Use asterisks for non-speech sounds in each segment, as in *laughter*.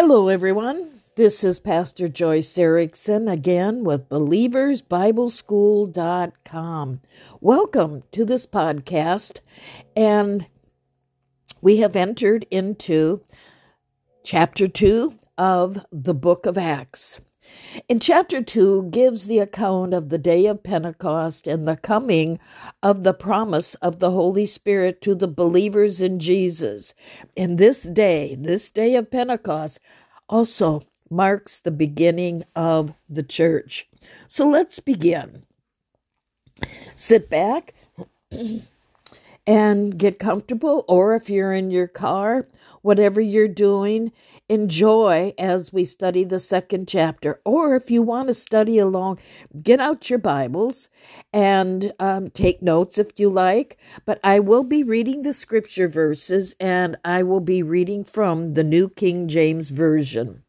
Hello, everyone. This is Pastor Joyce Erickson again with BelieversBibleSchool.com. Welcome to this podcast, and we have entered into chapter 2 of the book of Acts. In chapter 2 gives the account of the day of Pentecost and the coming of the promise of the Holy Spirit to the believers in Jesus. And this day, this day of Pentecost, also marks the beginning of the church. So let's begin. Sit back *clears throat* and get comfortable, or if you're in your car, whatever you're doing, enjoy as we study the second chapter. Or if you want to study along, get out your Bibles and um, take notes if you like. But I will be reading the scripture verses and I will be reading from the New King James Version.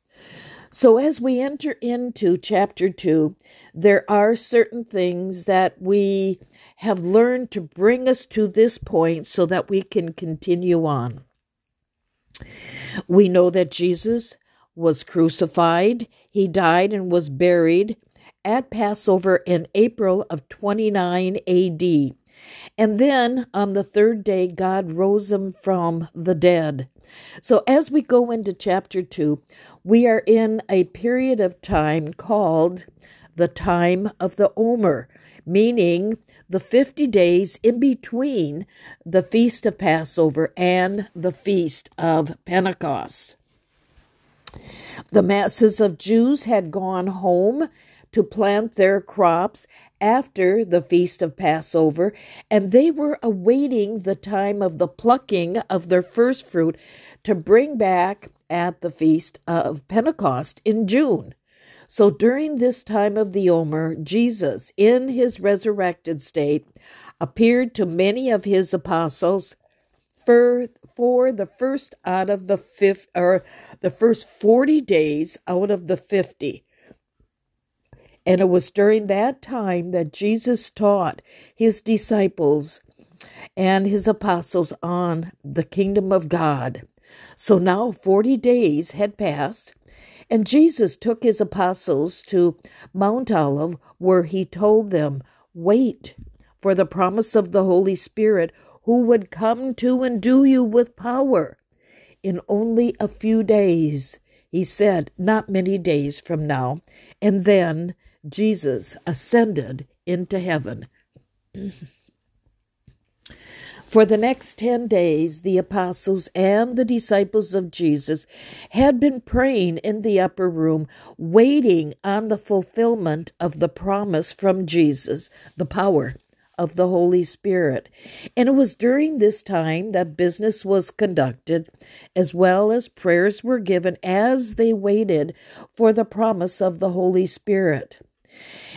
So, as we enter into chapter 2, there are certain things that we have learned to bring us to this point so that we can continue on. We know that Jesus was crucified, he died and was buried at Passover in April of 29 AD. And then on the third day, God rose him from the dead. So as we go into chapter 2, we are in a period of time called the time of the Omer, meaning the 50 days in between the feast of Passover and the feast of Pentecost. The masses of Jews had gone home to plant their crops after the feast of Passover, and they were awaiting the time of the plucking of their first fruit to bring back at the feast of Pentecost in June. So during this time of the Omer, Jesus, in his resurrected state, appeared to many of his apostles for, for the first out of the fifth or the first 40 days out of the 50. And it was during that time that Jesus taught his disciples and his apostles on the kingdom of God. So now 40 days had passed, and Jesus took his apostles to Mount Olive, where he told them, Wait for the promise of the Holy Spirit, who would come to endue you with power. In only a few days, he said, not many days from now, and then Jesus ascended into heaven. *clears throat* For the next 10 days, the apostles and the disciples of Jesus had been praying in the upper room, waiting on the fulfillment of the promise from Jesus, the power of the Holy Spirit. And it was during this time that business was conducted, as well as prayers were given as they waited for the promise of the Holy Spirit.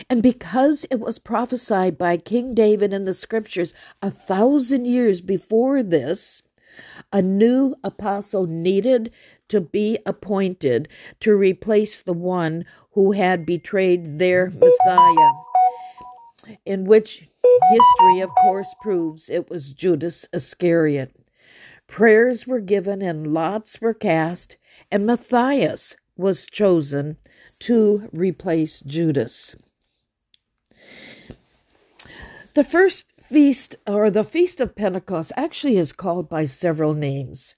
And because it was prophesied by King David in the scriptures a thousand years before this, a new apostle needed to be appointed to replace the one who had betrayed their Messiah, in which history, of course, proves it was Judas Iscariot. Prayers were given and lots were cast, and Matthias was chosen to replace Judas. The first feast, or the Feast of Pentecost, actually is called by several names.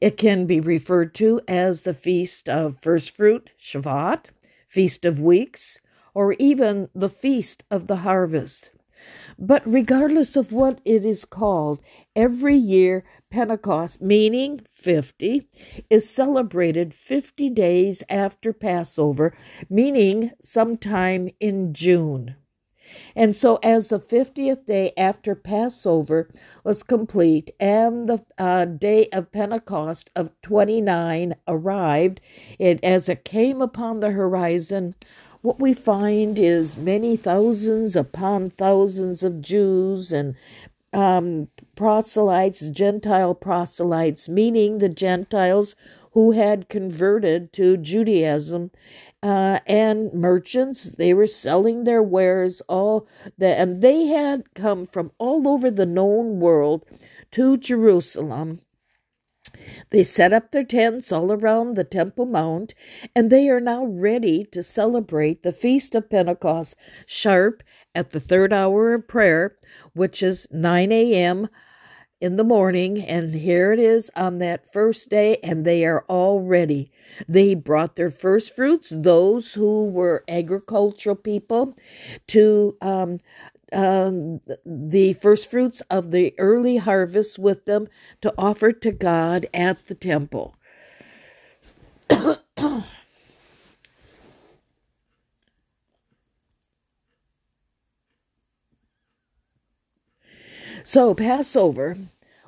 It can be referred to as the Feast of First Fruit, Shavuot, Feast of Weeks, or even the Feast of the Harvest. But regardless of what it is called, every year Pentecost, meaning 50, is celebrated 50 days after Passover, meaning sometime in June. And so, as the 50th day after Passover was complete and the uh, day of Pentecost of 29 arrived, it, as it came upon the horizon, what we find is many thousands upon thousands of Jews and um, proselytes, Gentile proselytes, meaning the Gentiles who had converted to Judaism, uh, and merchants. They were selling their wares all that, and they had come from all over the known world to Jerusalem. They set up their tents all around the Temple Mount, and they are now ready to celebrate the Feast of Pentecost sharp at the third hour of prayer, which is 9 a.m. in the morning. And here it is on that first day, and they are all ready. They brought their first fruits, those who were agricultural people, to um, um, the first fruits of the early harvest with them to offer to God at the temple. *coughs* so, Passover,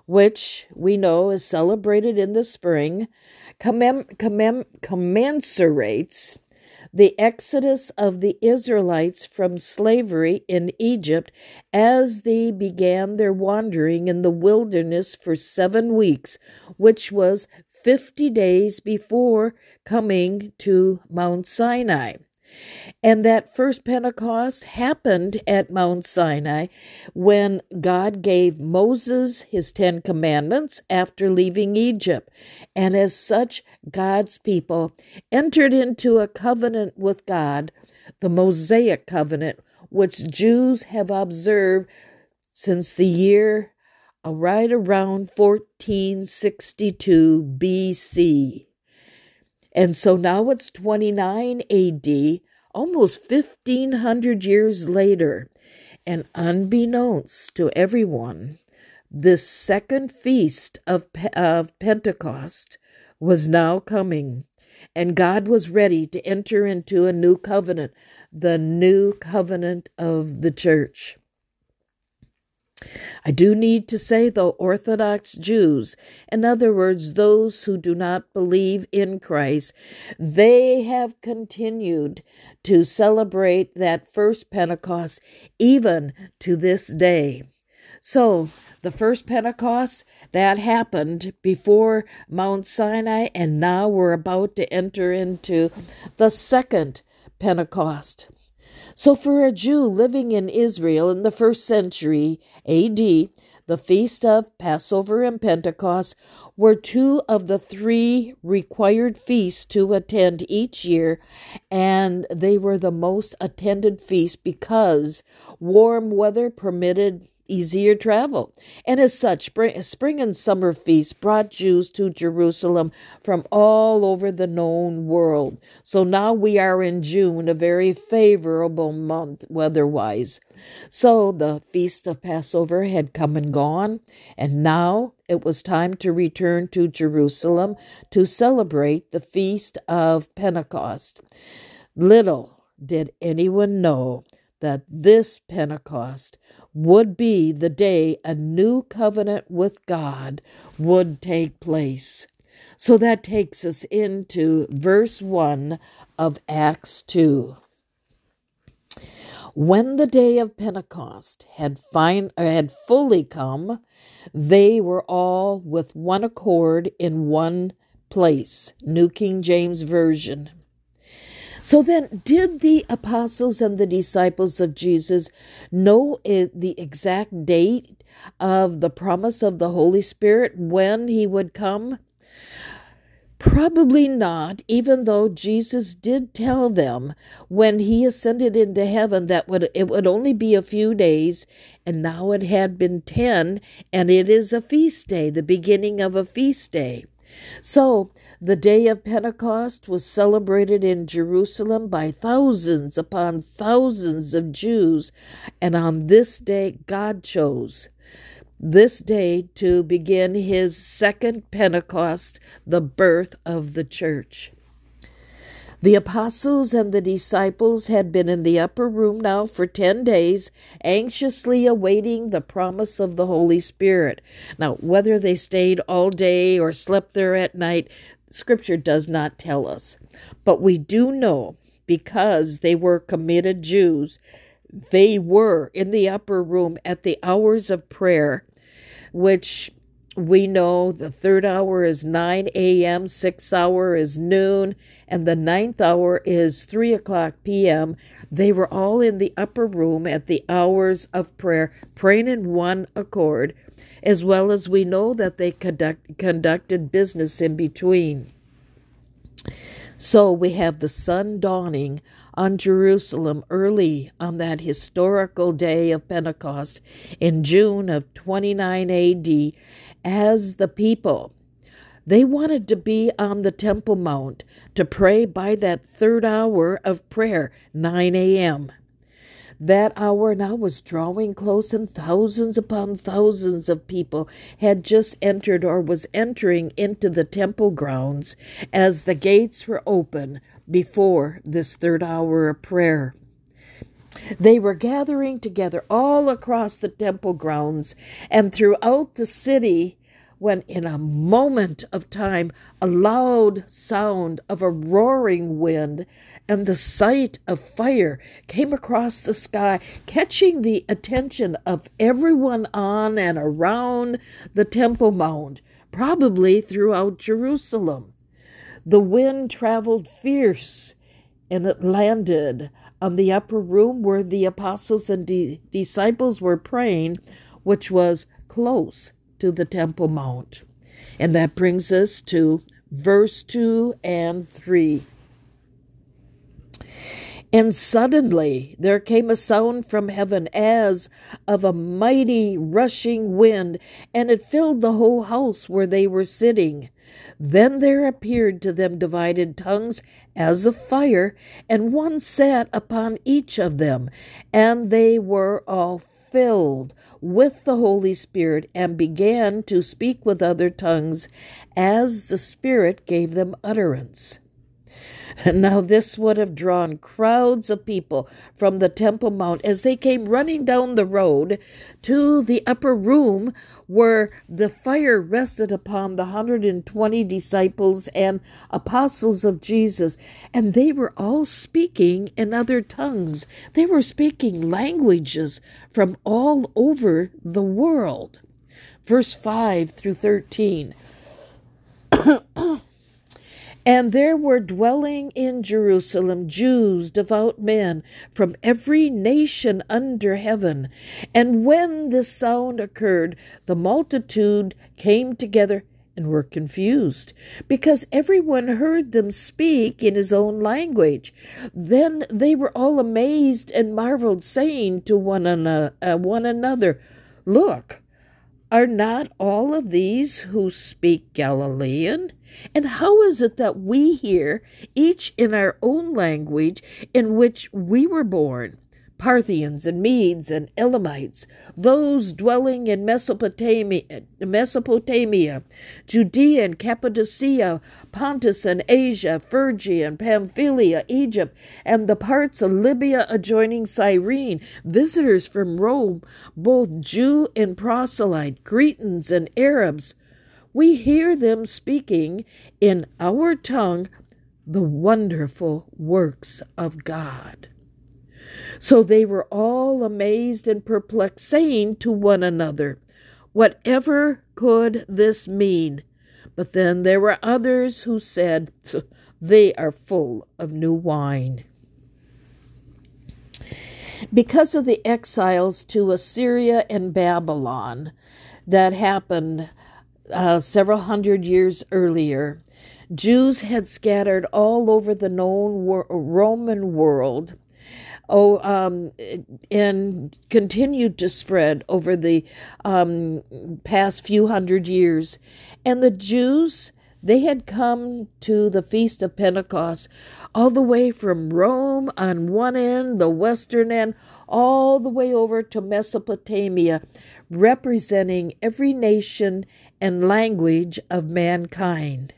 which we know is celebrated in the spring, commem- commem- commensurates the exodus of the Israelites from slavery in Egypt as they began their wandering in the wilderness for seven weeks, which was 50 days before coming to Mount Sinai. And that first Pentecost happened at Mount Sinai when God gave Moses his Ten Commandments after leaving Egypt. And as such, God's people entered into a covenant with God, the Mosaic covenant, which Jews have observed since the year uh, right around 1462 BC. And so now it's 29 AD, almost 1500 years later, and unbeknownst to everyone, this second feast of, of Pentecost was now coming, and God was ready to enter into a new covenant, the new covenant of the church. I do need to say, though, Orthodox Jews, in other words, those who do not believe in Christ, they have continued to celebrate that first Pentecost even to this day. So, the first Pentecost that happened before Mount Sinai, and now we're about to enter into the second Pentecost. So, for a Jew living in Israel in the first century AD, the feast of Passover and Pentecost were two of the three required feasts to attend each year, and they were the most attended feasts because warm weather permitted easier travel. And as such, spring and summer feasts brought Jews to Jerusalem from all over the known world. So now we are in June, a very favorable month weather wise. So the feast of Passover had come and gone, and now it was time to return to Jerusalem to celebrate the feast of Pentecost. Little did anyone know that this Pentecost would be the day a new covenant with God would take place. So that takes us into verse 1 of Acts 2. When the day of Pentecost had, fine, uh, had fully come, they were all with one accord in one place. New King James Version. So then, did the apostles and the disciples of Jesus know the exact date of the promise of the Holy Spirit when he would come? Probably not, even though Jesus did tell them when he ascended into heaven that would, it would only be a few days, and now it had been ten, and it is a feast day, the beginning of a feast day. So, the day of Pentecost was celebrated in Jerusalem by thousands upon thousands of Jews, and on this day, God chose this day to begin his second Pentecost, the birth of the church. The apostles and the disciples had been in the upper room now for 10 days, anxiously awaiting the promise of the Holy Spirit. Now, whether they stayed all day or slept there at night, Scripture does not tell us. But we do know because they were committed Jews, they were in the upper room at the hours of prayer, which we know the third hour is 9 a.m., sixth hour is noon, and the ninth hour is 3 o'clock p.m. They were all in the upper room at the hours of prayer, praying in one accord as well as we know that they conduct, conducted business in between. So we have the sun dawning on Jerusalem early on that historical day of Pentecost in June of 29 AD as the people. They wanted to be on the Temple Mount to pray by that third hour of prayer, 9 a.m. That hour now was drawing close, and thousands upon thousands of people had just entered or was entering into the temple grounds as the gates were open before this third hour of prayer. They were gathering together all across the temple grounds and throughout the city when in a moment of time a loud sound of a roaring wind and the sight of fire came across the sky, catching the attention of everyone on and around the Temple Mount, probably throughout Jerusalem. The wind traveled fierce and it landed on the upper room where the apostles and di- disciples were praying, which was close to the Temple Mount. And that brings us to verse 2 and 3. And suddenly there came a sound from heaven as of a mighty rushing wind, and it filled the whole house where they were sitting. Then there appeared to them divided tongues as of fire, and one sat upon each of them, and they were all filled with the Holy Spirit and began to speak with other tongues as the Spirit gave them utterance. *laughs* Now, this would have drawn crowds of people from the Temple Mount as they came running down the road to the upper room where the fire rested upon the 120 disciples and apostles of Jesus. And they were all speaking in other tongues, they were speaking languages from all over the world. Verse 5 through 13. *coughs* And there were dwelling in Jerusalem Jews, devout men from every nation under heaven. And when this sound occurred, the multitude came together and were confused, because everyone heard them speak in his own language. Then they were all amazed and marveled, saying to one, uh, one another, Look, are not all of these who speak Galilean? And how is it that we hear, each in our own language in which we were born? Parthians and Medes and Elamites, those dwelling in Mesopotamia, Mesopotamia, Judea and Cappadocia, Pontus and Asia, Phrygia and Pamphylia, Egypt, and the parts of Libya adjoining Cyrene, visitors from Rome, both Jew and proselyte, Cretans and Arabs. We hear them speaking in our tongue the wonderful works of God. So they were all amazed and perplexed, saying to one another, Whatever could this mean? But then there were others who said, *laughs* They are full of new wine. Because of the exiles to Assyria and Babylon that happened uh, several hundred years earlier, Jews had scattered all over the known Roman world oh, um, and continued to spread over the um, past few hundred years. And the Jews, they had come to the Feast of Pentecost all the way from Rome on one end, the western end, all the way over to Mesopotamia, representing every nation and language of mankind.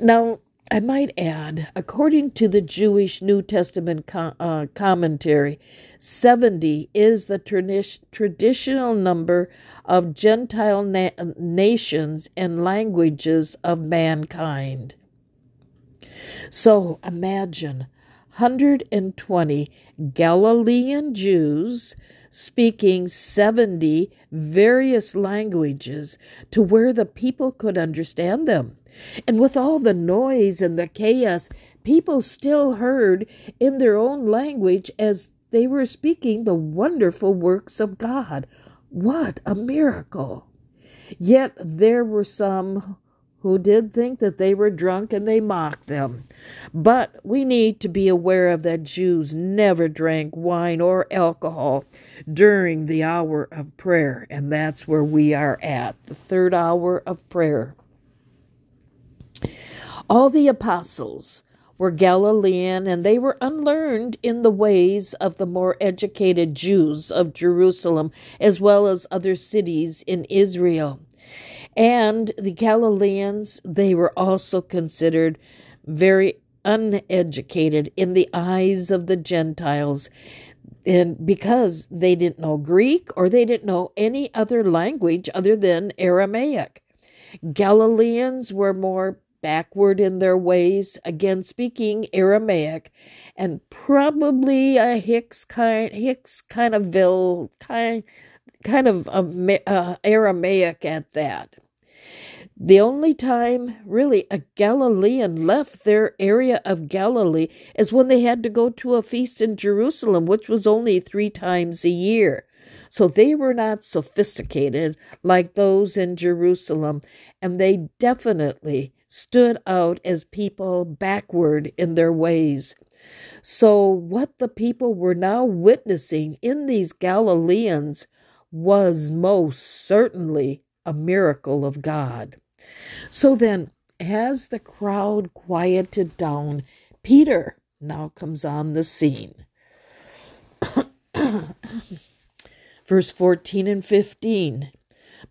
Now, I might add, according to the Jewish New Testament uh, commentary, 70 is the traditional number of Gentile na- nations and languages of mankind. So imagine 120 Galilean Jews speaking 70 various languages to where the people could understand them. And with all the noise and the chaos, people still heard in their own language as they were speaking the wonderful works of God. What a miracle! Yet there were some who did think that they were drunk and they mocked them. But we need to be aware of that Jews never drank wine or alcohol during the hour of prayer, and that's where we are at, the third hour of prayer. All the apostles were Galilean, and they were unlearned in the ways of the more educated Jews of Jerusalem, as well as other cities in Israel. And the Galileans, they were also considered very uneducated in the eyes of the Gentiles. And because they didn't know Greek or they didn't know any other language other than Aramaic. Galileans were more backward in their ways, again speaking Aramaic, and probably a Hicks kind Hicks kind of Ville kind kind of uh, Aramaic at that. The only time, really, a Galilean left their area of Galilee is when they had to go to a feast in Jerusalem, which was only three times a year. So they were not sophisticated like those in Jerusalem, and they definitely stood out as people backward in their ways. So, what the people were now witnessing in these Galileans was most certainly a miracle of God. So then, as the crowd quieted down, Peter now comes on the scene. *clears throat* Verse 14 and 15.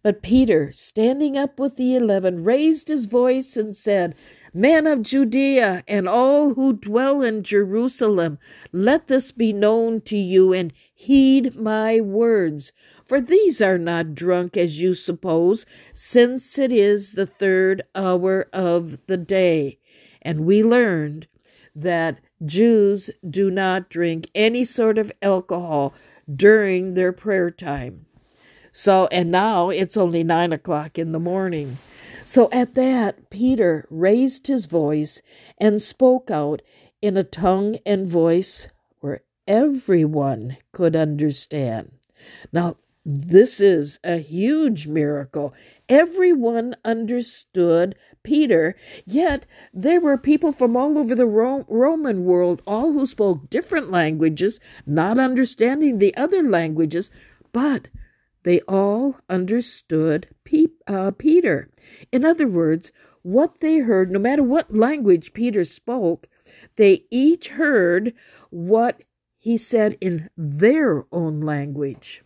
But Peter, standing up with the eleven, raised his voice and said, Men of Judea and all who dwell in Jerusalem, let this be known to you and heed my words. For these are not drunk as you suppose, since it is the third hour of the day. And we learned that Jews do not drink any sort of alcohol during their prayer time. So, and now it's only nine o'clock in the morning. So at that, Peter raised his voice and spoke out in a tongue and voice where everyone could understand. Now, this is a huge miracle. Everyone understood Peter, yet there were people from all over the Roman world, all who spoke different languages, not understanding the other languages, but they all understood uh, Peter. In other words, what they heard, no matter what language Peter spoke, they each heard what he said in their own language.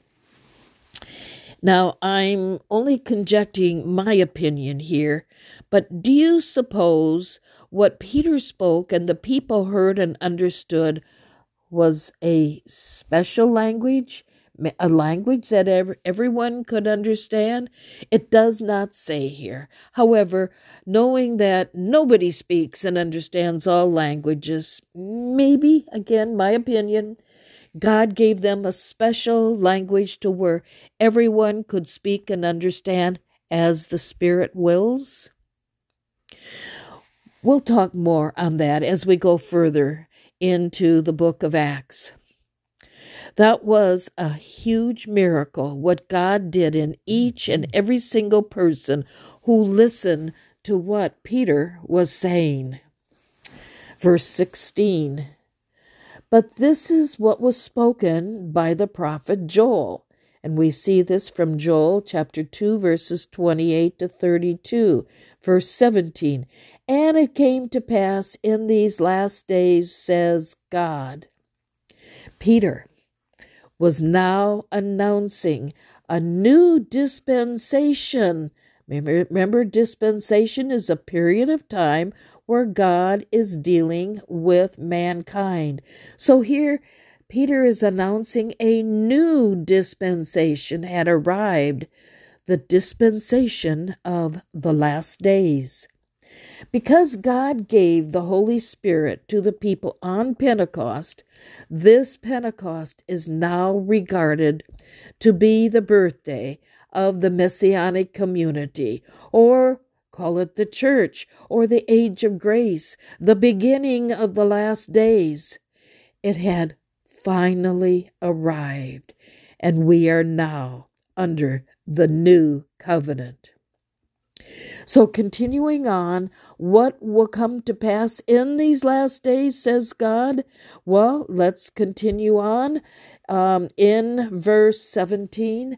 Now, I'm only conjecturing my opinion here, but do you suppose what Peter spoke and the people heard and understood was a special language? A language that ev- everyone could understand? It does not say here. However, knowing that nobody speaks and understands all languages, maybe, again, my opinion, God gave them a special language to where everyone could speak and understand as the Spirit wills. We'll talk more on that as we go further into the book of Acts. That was a huge miracle, what God did in each and mm-hmm. every single person who listened to what Peter was saying. Verse 16 but this is what was spoken by the prophet Joel. And we see this from Joel chapter 2, verses 28 to 32. Verse 17 And it came to pass in these last days, says God. Peter was now announcing a new dispensation. Remember, dispensation is a period of time where God is dealing with mankind. So here, Peter is announcing a new dispensation had arrived, the dispensation of the last days. Because God gave the Holy Spirit to the people on Pentecost, this Pentecost is now regarded to be the birthday of the Messianic community, or Call it the church or the age of grace, the beginning of the last days. It had finally arrived, and we are now under the new covenant. So, continuing on, what will come to pass in these last days, says God? Well, let's continue on. Um, in verse 17,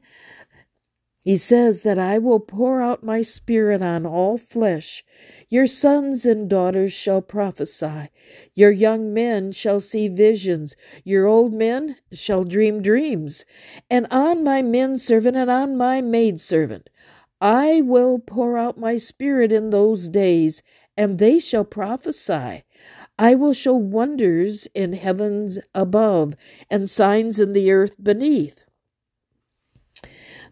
he says that I will pour out my spirit on all flesh. Your sons and daughters shall prophesy. Your young men shall see visions. Your old men shall dream dreams. And on my men servant and on my maid servant I will pour out my spirit in those days, and they shall prophesy. I will show wonders in heavens above and signs in the earth beneath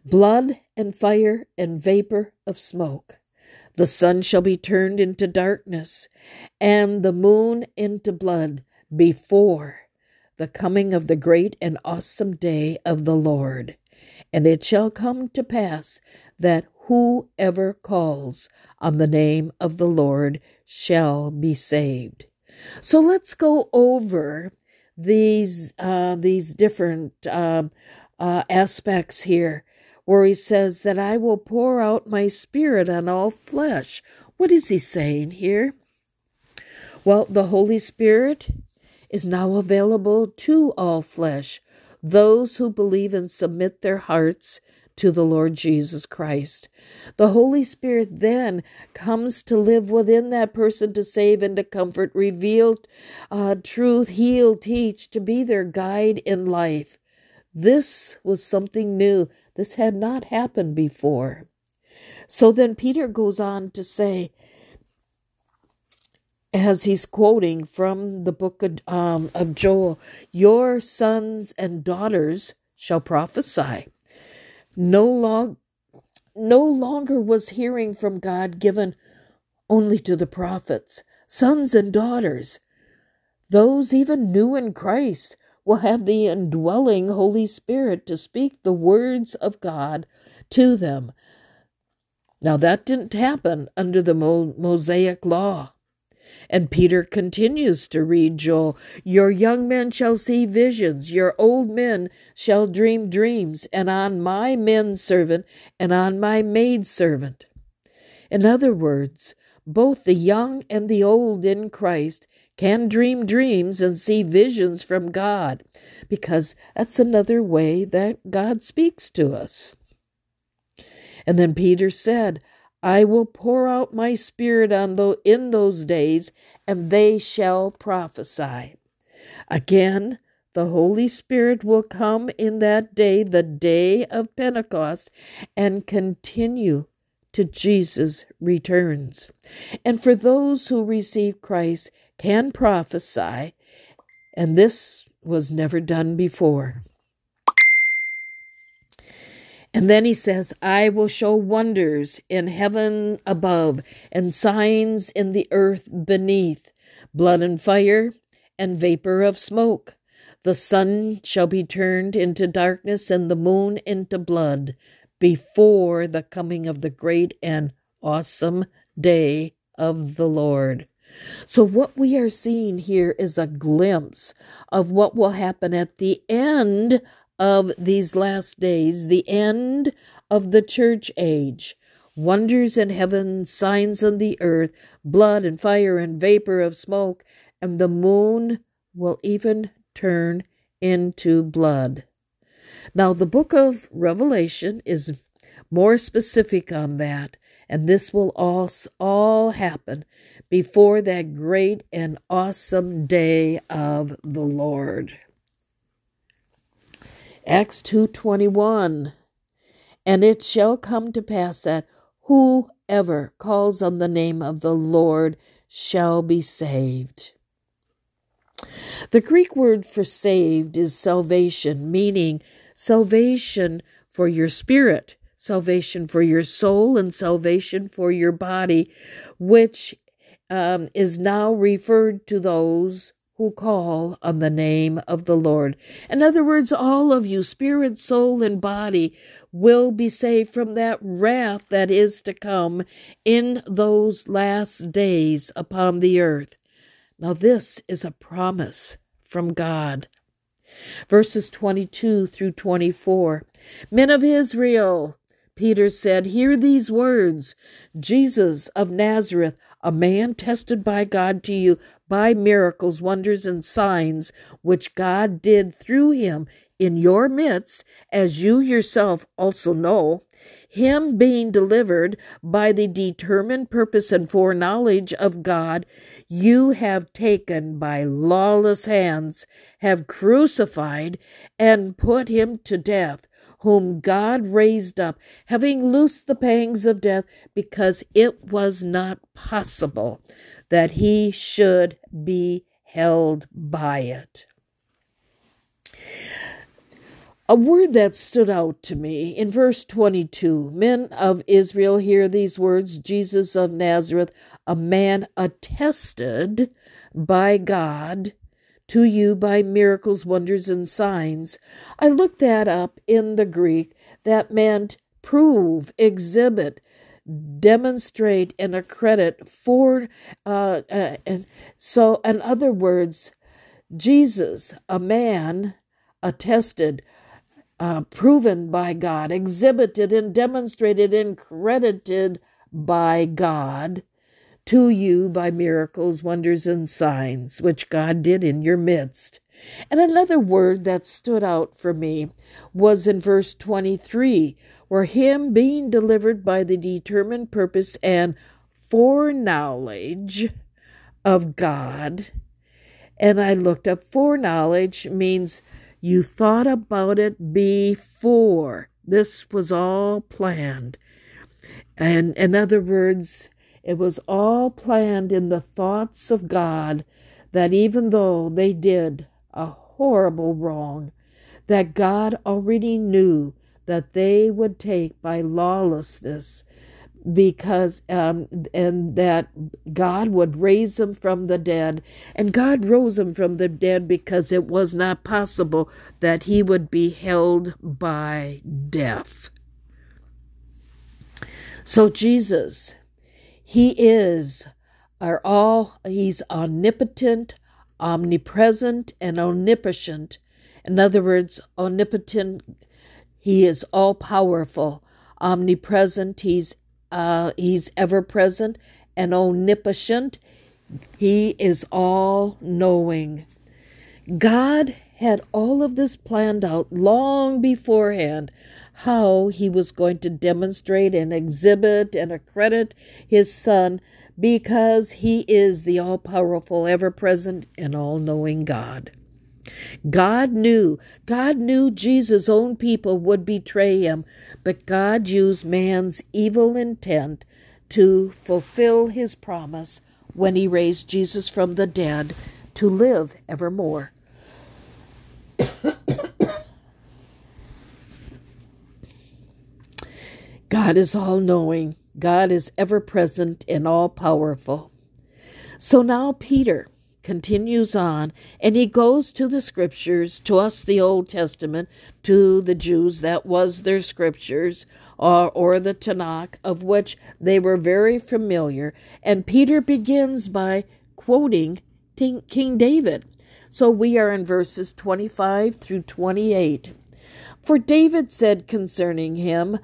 blood and fire and vapor of smoke. The sun shall be turned into darkness, and the moon into blood before the coming of the great and awesome day of the Lord. And it shall come to pass that whoever calls on the name of the Lord shall be saved. So let's go over these uh, these different uh, uh, aspects here, where he says that I will pour out my spirit on all flesh. What is he saying here? Well, the Holy Spirit is now available to all flesh, those who believe and submit their hearts to the Lord Jesus Christ. The Holy Spirit then comes to live within that person to save and to comfort, reveal uh, truth, heal, teach, to be their guide in life. This was something new. This had not happened before. So then Peter goes on to say, as he's quoting from the book of, um, of Joel, Your sons and daughters shall prophesy. No, long, no longer was hearing from God given only to the prophets, sons and daughters. Those even new in Christ will have the indwelling Holy Spirit to speak the words of God to them. Now, that didn't happen under the Mosaic law. And Peter continues to read Joel Your young men shall see visions, your old men shall dream dreams, and on my men servant and on my maid servant. In other words, both the young and the old in Christ can dream dreams and see visions from God, because that's another way that God speaks to us. And then Peter said, I will pour out my spirit on the, in those days, and they shall prophesy. Again, the Holy Spirit will come in that day, the day of Pentecost, and continue to Jesus returns. And for those who receive Christ can prophesy, and this was never done before. And then he says, I will show wonders in heaven above and signs in the earth beneath, blood and fire and vapor of smoke. The sun shall be turned into darkness and the moon into blood before the coming of the great and awesome day of the Lord. So, what we are seeing here is a glimpse of what will happen at the end of these last days, the end of the church age. Wonders in heaven, signs on the earth, blood and fire and vapor of smoke, and the moon will even turn into blood. Now, the book of Revelation is more specific on that, and this will all, all happen before that great and awesome day of the Lord. Acts 2:21 And it shall come to pass that whoever calls on the name of the Lord shall be saved. The Greek word for saved is salvation, meaning salvation for your spirit, salvation for your soul, and salvation for your body, which um, is now referred to those who call on the name of the Lord. In other words, all of you, spirit, soul, and body, will be saved from that wrath that is to come in those last days upon the earth. Now, this is a promise from God. Verses 22 through 24. Men of Israel, Peter said, Hear these words Jesus of Nazareth, a man tested by God to you by miracles, wonders, and signs, which God did through him in your midst, as you yourself also know, him being delivered by the determined purpose and foreknowledge of God, you have taken by lawless hands, have crucified, and put him to death whom God raised up, having loosed the pangs of death, because it was not possible that he should be held by it. A word that stood out to me in verse 22 Men of Israel, hear these words Jesus of Nazareth, a man attested by God to you by miracles, wonders, and signs. I looked that up in the Greek. That meant prove, exhibit, demonstrate, and accredit for. Uh, uh, and so, in other words, Jesus, a man, attested, uh, proven by God, exhibited and demonstrated and credited by God to you by miracles, wonders, and signs which God did in your midst. And another word that stood out for me was in verse 23, where him being delivered by the determined purpose and foreknowledge of God. And I looked up foreknowledge means you thought about it before. This was all planned. And in other words, it was all planned in the thoughts of God that even though they did a horrible wrong, that God already knew that they would take by lawlessness because um, and that God would raise them from the dead. And God rose them from the dead because it was not possible that he would be held by death. So Jesus he is are all he's omnipotent, omnipresent, and omnipotent. In other words, omnipotent, he is all powerful. Omnipresent, he's uh, he's ever present, and omnipotent, he is all knowing. God had all of this planned out long beforehand how he was going to demonstrate and exhibit and accredit his son because he is the all powerful, ever present, and all knowing God. God knew, God knew Jesus' own people would betray him, but God used man's evil intent to fulfill his promise when he raised Jesus from the dead to live evermore. *coughs* God is all knowing, God is ever present and all powerful. So now Peter continues on and he goes to the scriptures, to us, the Old Testament, to the Jews, that was their scriptures, or, or the Tanakh, of which they were very familiar. And Peter begins by quoting King David. So we are in verses 25 through 28. For David said concerning him,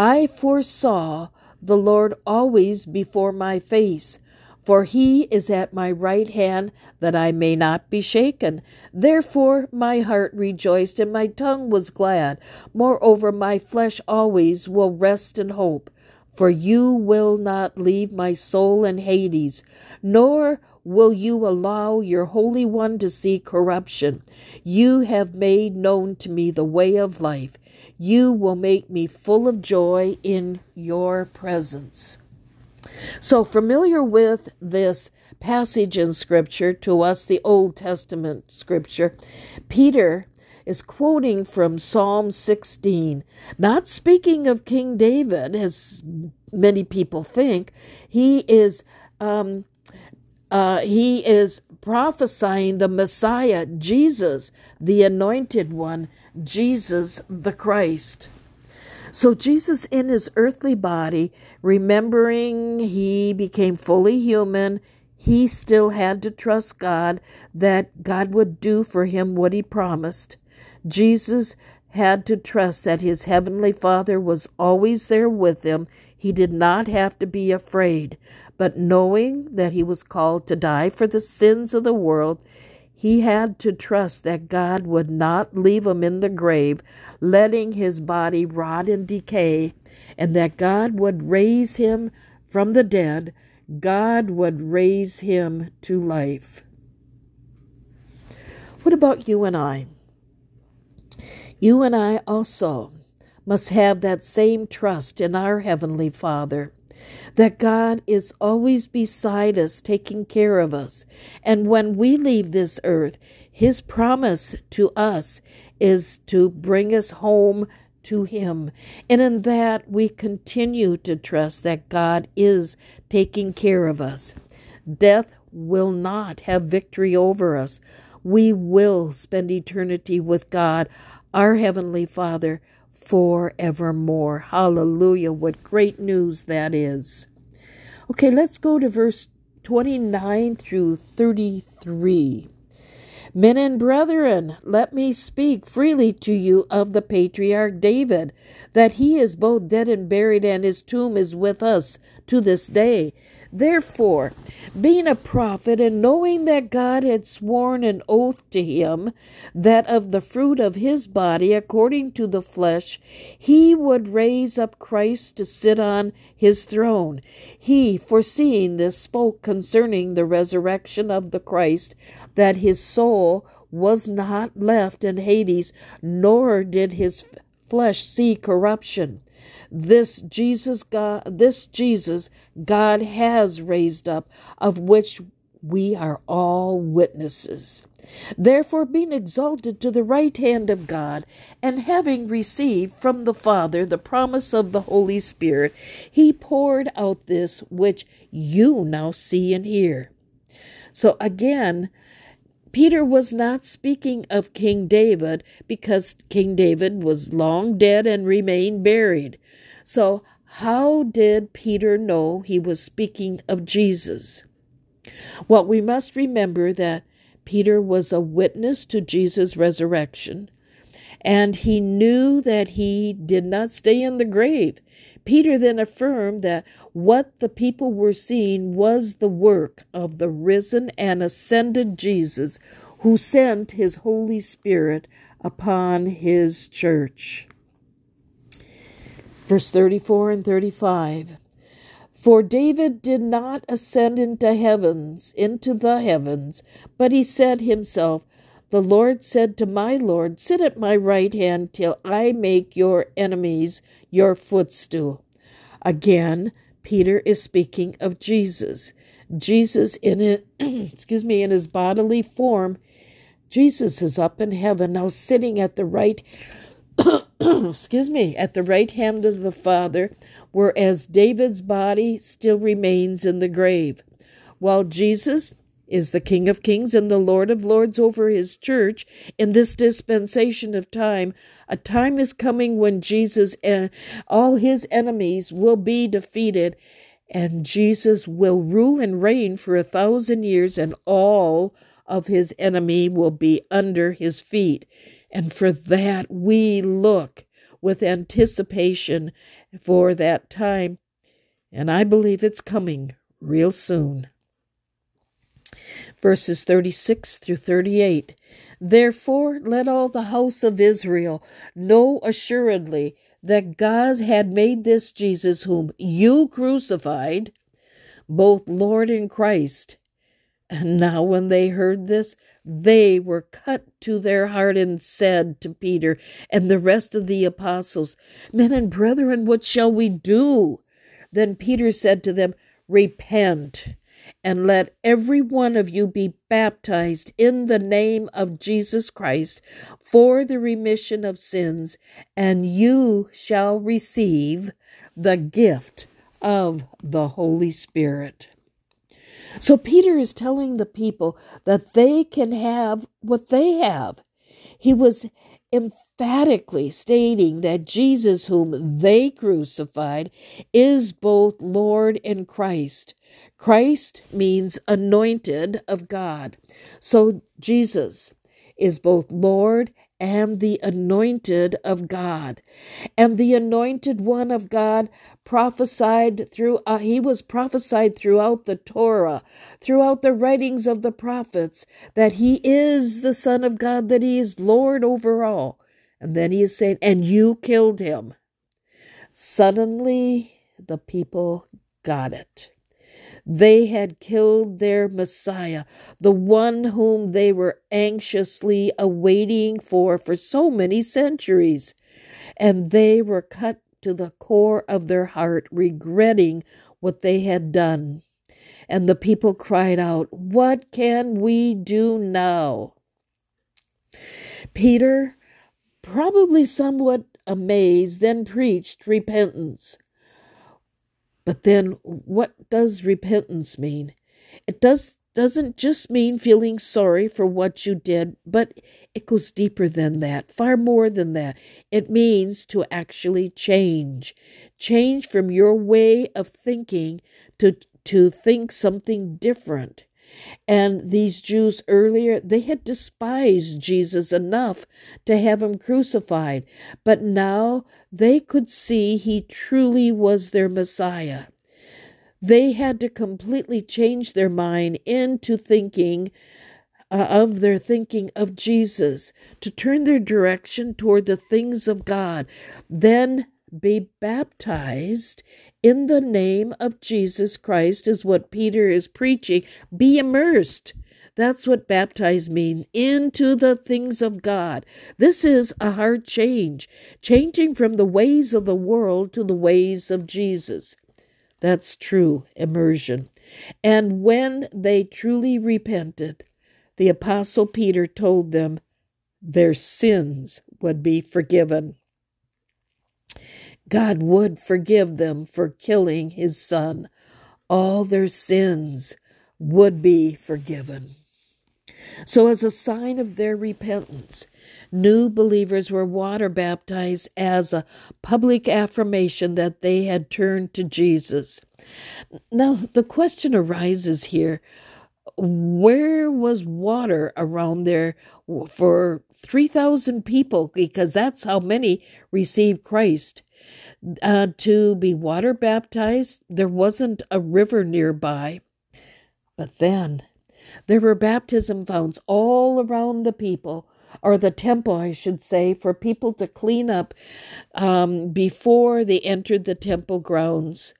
I foresaw the Lord always before my face, for he is at my right hand, that I may not be shaken. Therefore my heart rejoiced, and my tongue was glad. Moreover, my flesh always will rest in hope. For you will not leave my soul in Hades, nor will you allow your Holy One to see corruption. You have made known to me the way of life. You will make me full of joy in your presence. So, familiar with this passage in Scripture, to us, the Old Testament Scripture, Peter is quoting from Psalm 16, not speaking of King David, as many people think. He is um, uh, he is prophesying the Messiah, Jesus, the anointed one, Jesus the Christ. So, Jesus in his earthly body, remembering he became fully human, he still had to trust God that God would do for him what he promised. Jesus had to trust that his heavenly Father was always there with him. He did not have to be afraid, but knowing that he was called to die for the sins of the world, he had to trust that God would not leave him in the grave, letting his body rot and decay, and that God would raise him from the dead God would raise him to life. What about you and I? You and I also must have that same trust in our Heavenly Father that God is always beside us, taking care of us. And when we leave this earth, His promise to us is to bring us home to Him. And in that, we continue to trust that God is taking care of us. Death will not have victory over us. We will spend eternity with God, our Heavenly Father, forevermore. Hallelujah. What great news that is. Okay, let's go to verse 29 through 33. Men and brethren, let me speak freely to you of the patriarch David, that he is both dead and buried, and his tomb is with us to this day. Therefore, being a prophet and knowing that God had sworn an oath to him that of the fruit of his body, according to the flesh, he would raise up Christ to sit on his throne, he, foreseeing this, spoke concerning the resurrection of the Christ, that his soul was not left in Hades, nor did his flesh see corruption. This Jesus God this Jesus God has raised up, of which we are all witnesses. Therefore, being exalted to the right hand of God, and having received from the Father the promise of the Holy Spirit, he poured out this which you now see and hear. So again, Peter was not speaking of King David because King David was long dead and remained buried. So, how did Peter know he was speaking of Jesus? Well, we must remember that Peter was a witness to Jesus' resurrection, and he knew that he did not stay in the grave. Peter then affirmed that what the people were seeing was the work of the risen and ascended Jesus, who sent his Holy Spirit upon his church. Verse 34 and 35. For David did not ascend into heavens, into the heavens, but he said himself, The Lord said to my Lord, Sit at my right hand till I make your enemies your footstool. Again, Peter is speaking of Jesus. Jesus in it, *clears throat* excuse me, in his bodily form, Jesus is up in heaven now sitting at the right *coughs* excuse me, at the right hand of the Father, whereas David's body still remains in the grave. While Jesus is the King of Kings and the Lord of Lords over his church in this dispensation of time, a time is coming when Jesus and all his enemies will be defeated, and Jesus will rule and reign for a thousand years, and all of his enemy will be under his feet. And for that, we look with anticipation for that time. And I believe it's coming real soon. Verses 36 through 38. Therefore, let all the house of Israel know assuredly that God had made this Jesus, whom you crucified, both Lord and Christ. And now, when they heard this, they were cut to their heart and said to Peter and the rest of the apostles, Men and brethren, what shall we do? Then Peter said to them, Repent, and let every one of you be baptized in the name of Jesus Christ for the remission of sins, and you shall receive the gift of the Holy Spirit. So Peter is telling the people that they can have what they have. He was emphatically stating that Jesus, whom they crucified, is both Lord and Christ. Christ means anointed of God. So Jesus is both Lord and the anointed of God. And the anointed one of God prophesied through uh, he was prophesied throughout the Torah, throughout the writings of the prophets that he is the son of God, that he is Lord over all. And then he is saying, "And you killed him." Suddenly the people got it. They had killed their Messiah, the one whom they were anxiously awaiting for for so many centuries. And they were cut to the core of their heart, regretting what they had done. And the people cried out, What can we do now? Peter, probably somewhat amazed, then preached repentance. But then what does repentance mean? It does doesn't just mean feeling sorry for what you did, but it goes deeper than that, far more than that. It means to actually change. Change from your way of thinking to to think something different. And these Jews earlier, they had despised Jesus enough to have him crucified, but now they could see he truly was their Messiah. They had to completely change their mind into thinking uh, of their thinking of Jesus, to turn their direction toward the things of God, then be baptized in the name of Jesus Christ, is what Peter is preaching. Be immersed. That's what baptize means into the things of God. This is a hard change, changing from the ways of the world to the ways of Jesus. That's true immersion. And when they truly repented, the Apostle Peter told them their sins would be forgiven. God would forgive them for killing his son. All their sins would be forgiven. So, as a sign of their repentance, new believers were water baptized as a public affirmation that they had turned to Jesus. Now, the question arises here where was water around there for 3,000 people? Because that's how many received Christ uh, to be water baptized. There wasn't a river nearby. But then there were baptism fountains all around the people, or the temple, I should say, for people to clean up um, before they entered the temple grounds.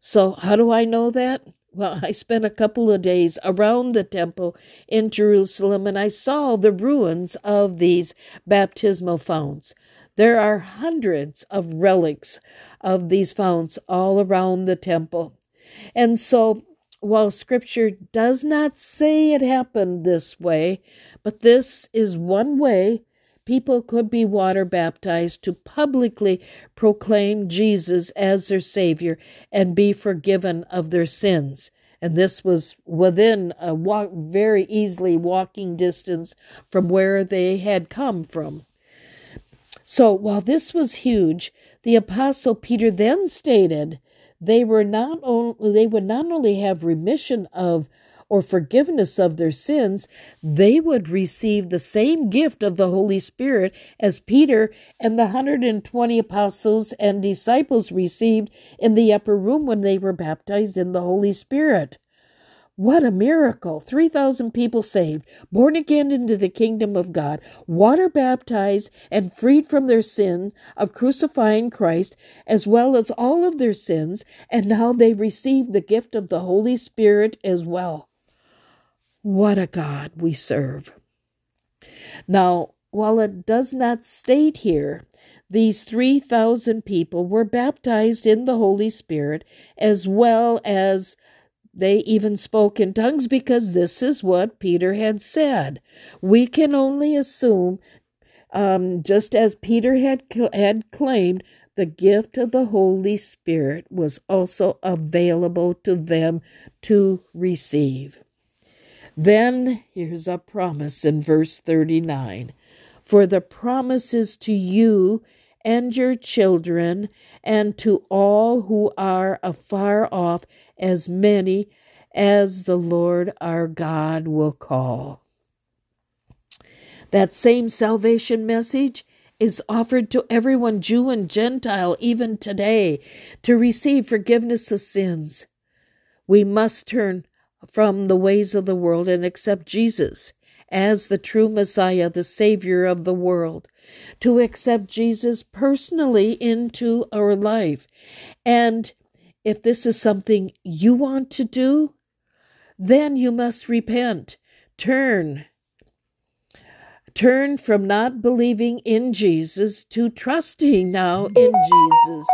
So, how do I know that? Well, I spent a couple of days around the temple in Jerusalem and I saw the ruins of these baptismal founts. There are hundreds of relics of these founts all around the temple. And so, while scripture does not say it happened this way, but this is one way people could be water baptized to publicly proclaim Jesus as their Savior and be forgiven of their sins. And this was within a walk, very easily walking distance from where they had come from. So while this was huge, the apostle Peter then stated they were not only they would not only have remission of or forgiveness of their sins, they would receive the same gift of the Holy Spirit as Peter and the 120 apostles and disciples received in the upper room when they were baptized in the Holy Spirit. What a miracle! 3,000 people saved, born again into the kingdom of God, water baptized, and freed from their sin of crucifying Christ, as well as all of their sins, and now they receive the gift of the Holy Spirit as well. What a God we serve! Now, while it does not state here, these 3,000 people were baptized in the Holy Spirit as well as they even spoke in tongues because this is what Peter had said. We can only assume, um, just as Peter had, had claimed, the gift of the Holy Spirit was also available to them to receive. Then here's a promise in verse 39 For the promises to you and your children, and to all who are afar off, as many as the Lord our God will call. That same salvation message is offered to everyone, Jew and Gentile, even today, to receive forgiveness of sins. We must turn from the ways of the world and accept Jesus as the true Messiah, the Savior of the world, to accept Jesus personally into our life. And if this is something you want to do, then you must repent. Turn. Turn from not believing in Jesus to trusting now in Jesus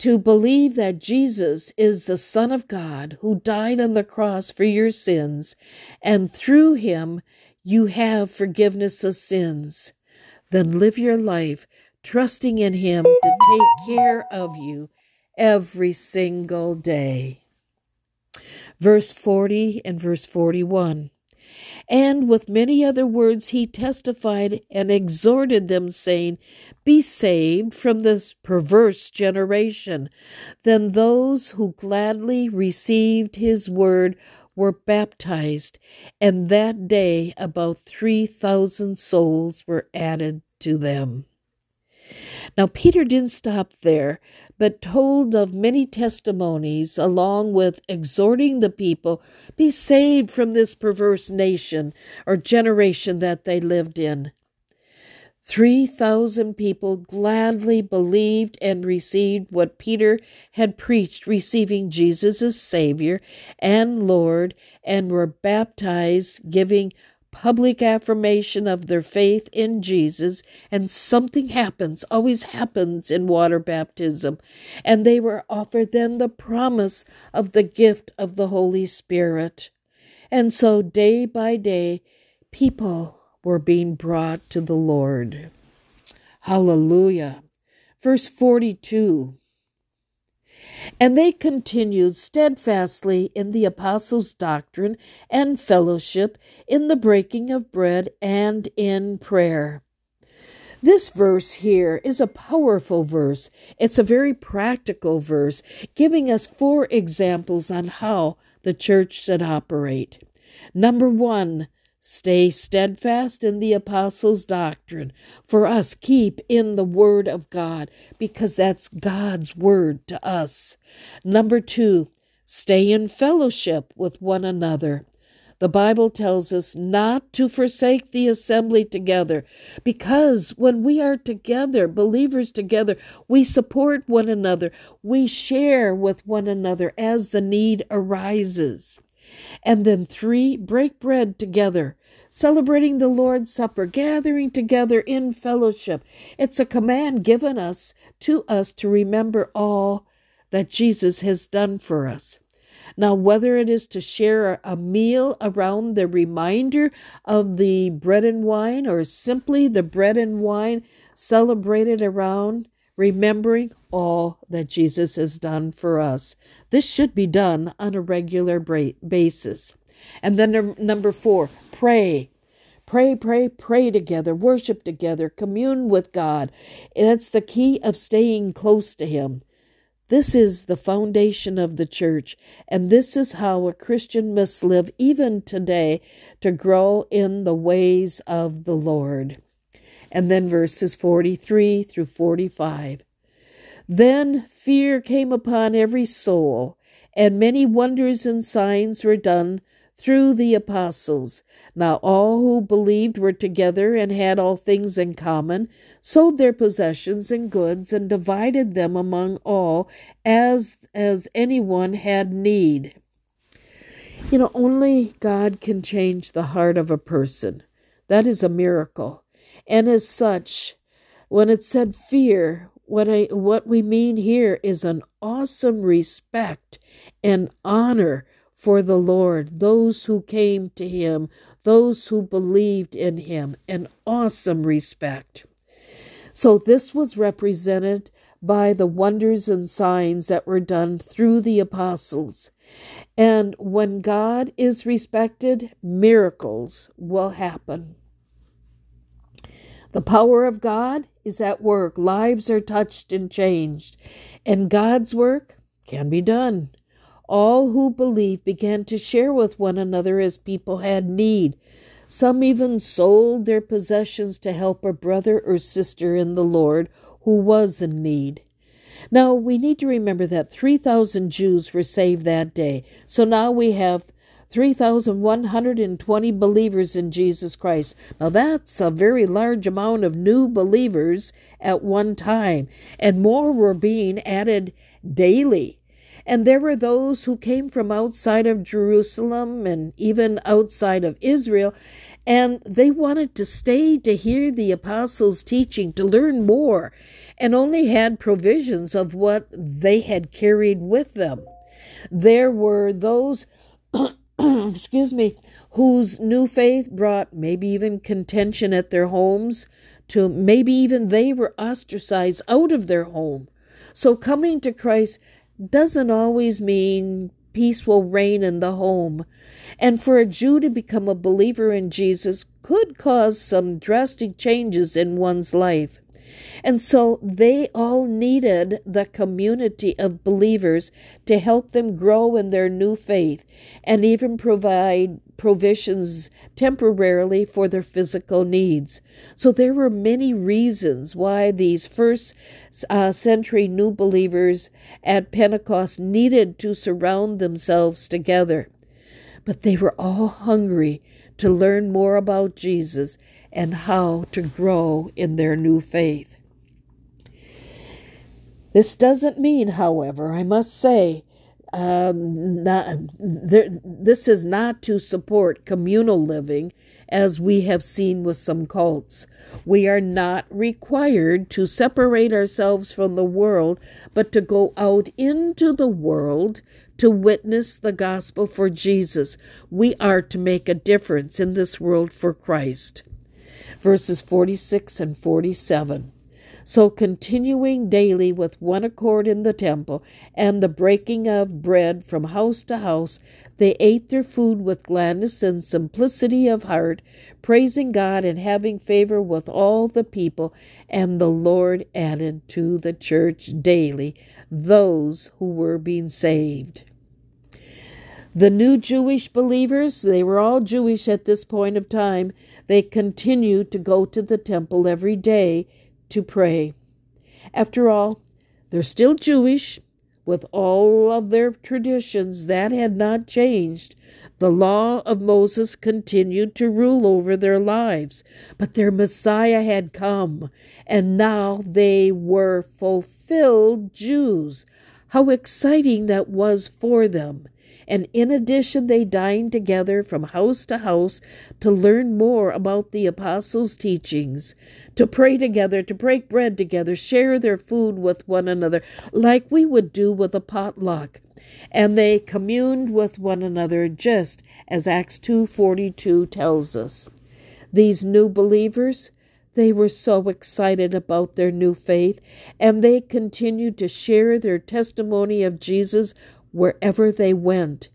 to believe that Jesus is the Son of God who died on the cross for your sins, and through him you have forgiveness of sins, then live your life trusting in him to take care of you every single day. Verse 40 and verse 41. And with many other words he testified and exhorted them, saying, Be saved from this perverse generation. Then those who gladly received his word were baptized, and that day about 3,000 souls were added to them. Now, Peter didn't stop there, but told of many testimonies, along with exhorting the people be saved from this perverse nation or generation that they lived in. 3,000 people gladly believed and received what Peter had preached, receiving Jesus as Savior and Lord, and were baptized, giving public affirmation of their faith in Jesus, and something happens, always happens in water baptism. And they were offered then the promise of the gift of the Holy Spirit. And so day by day, people were being brought to the Lord. Hallelujah. Verse 42 and they continued steadfastly in the apostles' doctrine and fellowship, in the breaking of bread, and in prayer. This verse here is a powerful verse. It's a very practical verse, giving us four examples on how the church should operate. Number one, Stay steadfast in the apostles' doctrine. For us, keep in the word of God, because that's God's word to us. Number two, stay in fellowship with one another. The Bible tells us not to forsake the assembly together because when we are together, believers together, we support one another. We share with one another as the need arises. And then three, break bread together, celebrating the Lord's Supper, gathering together in fellowship. It's a command given us to us to remember all that Jesus has done for us. Now, whether it is to share a meal around the reminder of the bread and wine or simply the bread and wine celebrated around remembering all that Jesus has done for us. This should be done on a regular basis. And then number four, pray. Pray, pray, pray together, worship together, commune with God. It's the key of staying close to Him. This is the foundation of the church, and this is how a Christian must live even today to grow in the ways of the Lord and then verses 43 through 45. Then fear came upon every soul, and many wonders and signs were done through the apostles. Now all who believed were together and had all things in common, sold their possessions and goods, and divided them among all as as anyone had need. You know, only God can change the heart of a person. That is a miracle. And as such, when it said fear, what I what we mean here is an awesome respect and honor for the Lord, those who came to him, those who believed in him, an awesome respect. So this was represented by the wonders and signs that were done through the apostles. And when God is respected, miracles will happen. The power of God is at work. Lives are touched and changed. And God's work can be done. All who believed began to share with one another as people had need. Some even sold their possessions to help a brother or sister in the Lord who was in need. Now, we need to remember that 3,000 Jews were saved that day. So now we have 3,120 believers in Jesus Christ. Now, that's a very large amount of new believers at one time, and more were being added daily. And there were those who came from outside of Jerusalem and even outside of Israel, and they wanted to stay to hear the apostles' teaching, to learn more, and only had provisions of what they had carried with them. There were those *clears throat* excuse me, whose new faith brought maybe even contention at their homes, to maybe even they were ostracized out of their home. So coming to Christ doesn't always mean peace will reign in the home. And for a Jew to become a believer in Jesus could cause some drastic changes in one's life. And so they all needed the community of believers to help them grow in their new faith and even provide provisions temporarily for their physical needs. So there were many reasons why these first uh, century new believers at Pentecost needed to surround themselves together. But they were all hungry to learn more about Jesus and how to grow in their new faith. This doesn't mean, however, I must say, um, not, there, this is not to support communal living as we have seen with some cults. We are not required to separate ourselves from the world, but to go out into the world to witness the gospel for Jesus. We are to make a difference in this world for Christ. Verses 46 and 47. So, continuing daily with one accord in the temple and the breaking of bread from house to house, they ate their food with gladness and simplicity of heart, praising God and having favor with all the people. And the Lord added to the church daily those who were being saved. The new Jewish believers, they were all Jewish at this point of time, they continued to go to the temple every day to pray. After all, they're still Jewish, with all of their traditions that had not changed. The law of Moses continued to rule over their lives, but their Messiah had come, and now they were fulfilled Jews. How exciting that was for them! And in addition, they dined together from house to house to learn more about the apostles' teachings, to pray together, to break bread together, share their food with one another, like we would do with a potluck. And they communed with one another just as Acts 2:42 tells us. These new believers, they were so excited about their new faith, and they continued to share their testimony of Jesus wherever they went.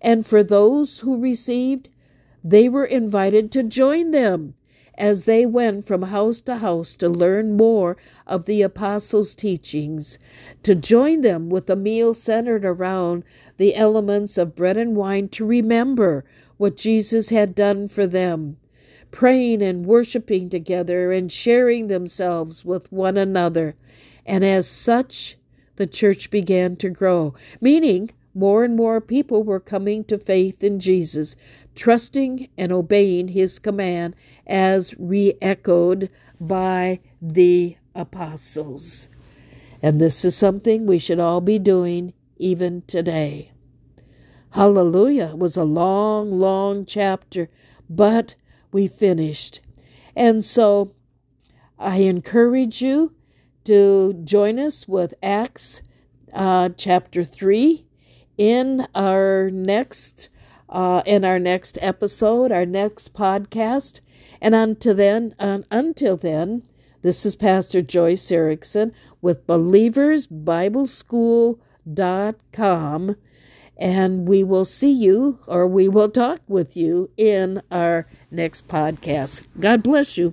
And for those who received, they were invited to join them as they went from house to house to learn more of the apostles' teachings, to join them with a meal centered around the elements of bread and wine to remember what Jesus had done for them, praying and worshiping together and sharing themselves with one another. And as such, the church began to grow, meaning more and more people were coming to faith in Jesus, trusting and obeying his command as re echoed by the apostles. And this is something we should all be doing even today. Hallelujah. Was a long, long chapter, but we finished. And so I encourage you to join us with Acts uh, chapter 3 in our next uh, in our next episode, our next podcast. And until then, uh, until then, this is Pastor Joyce Erickson with BelieversBibleSchool.com. And we will see you or we will talk with you in our next podcast. God bless you.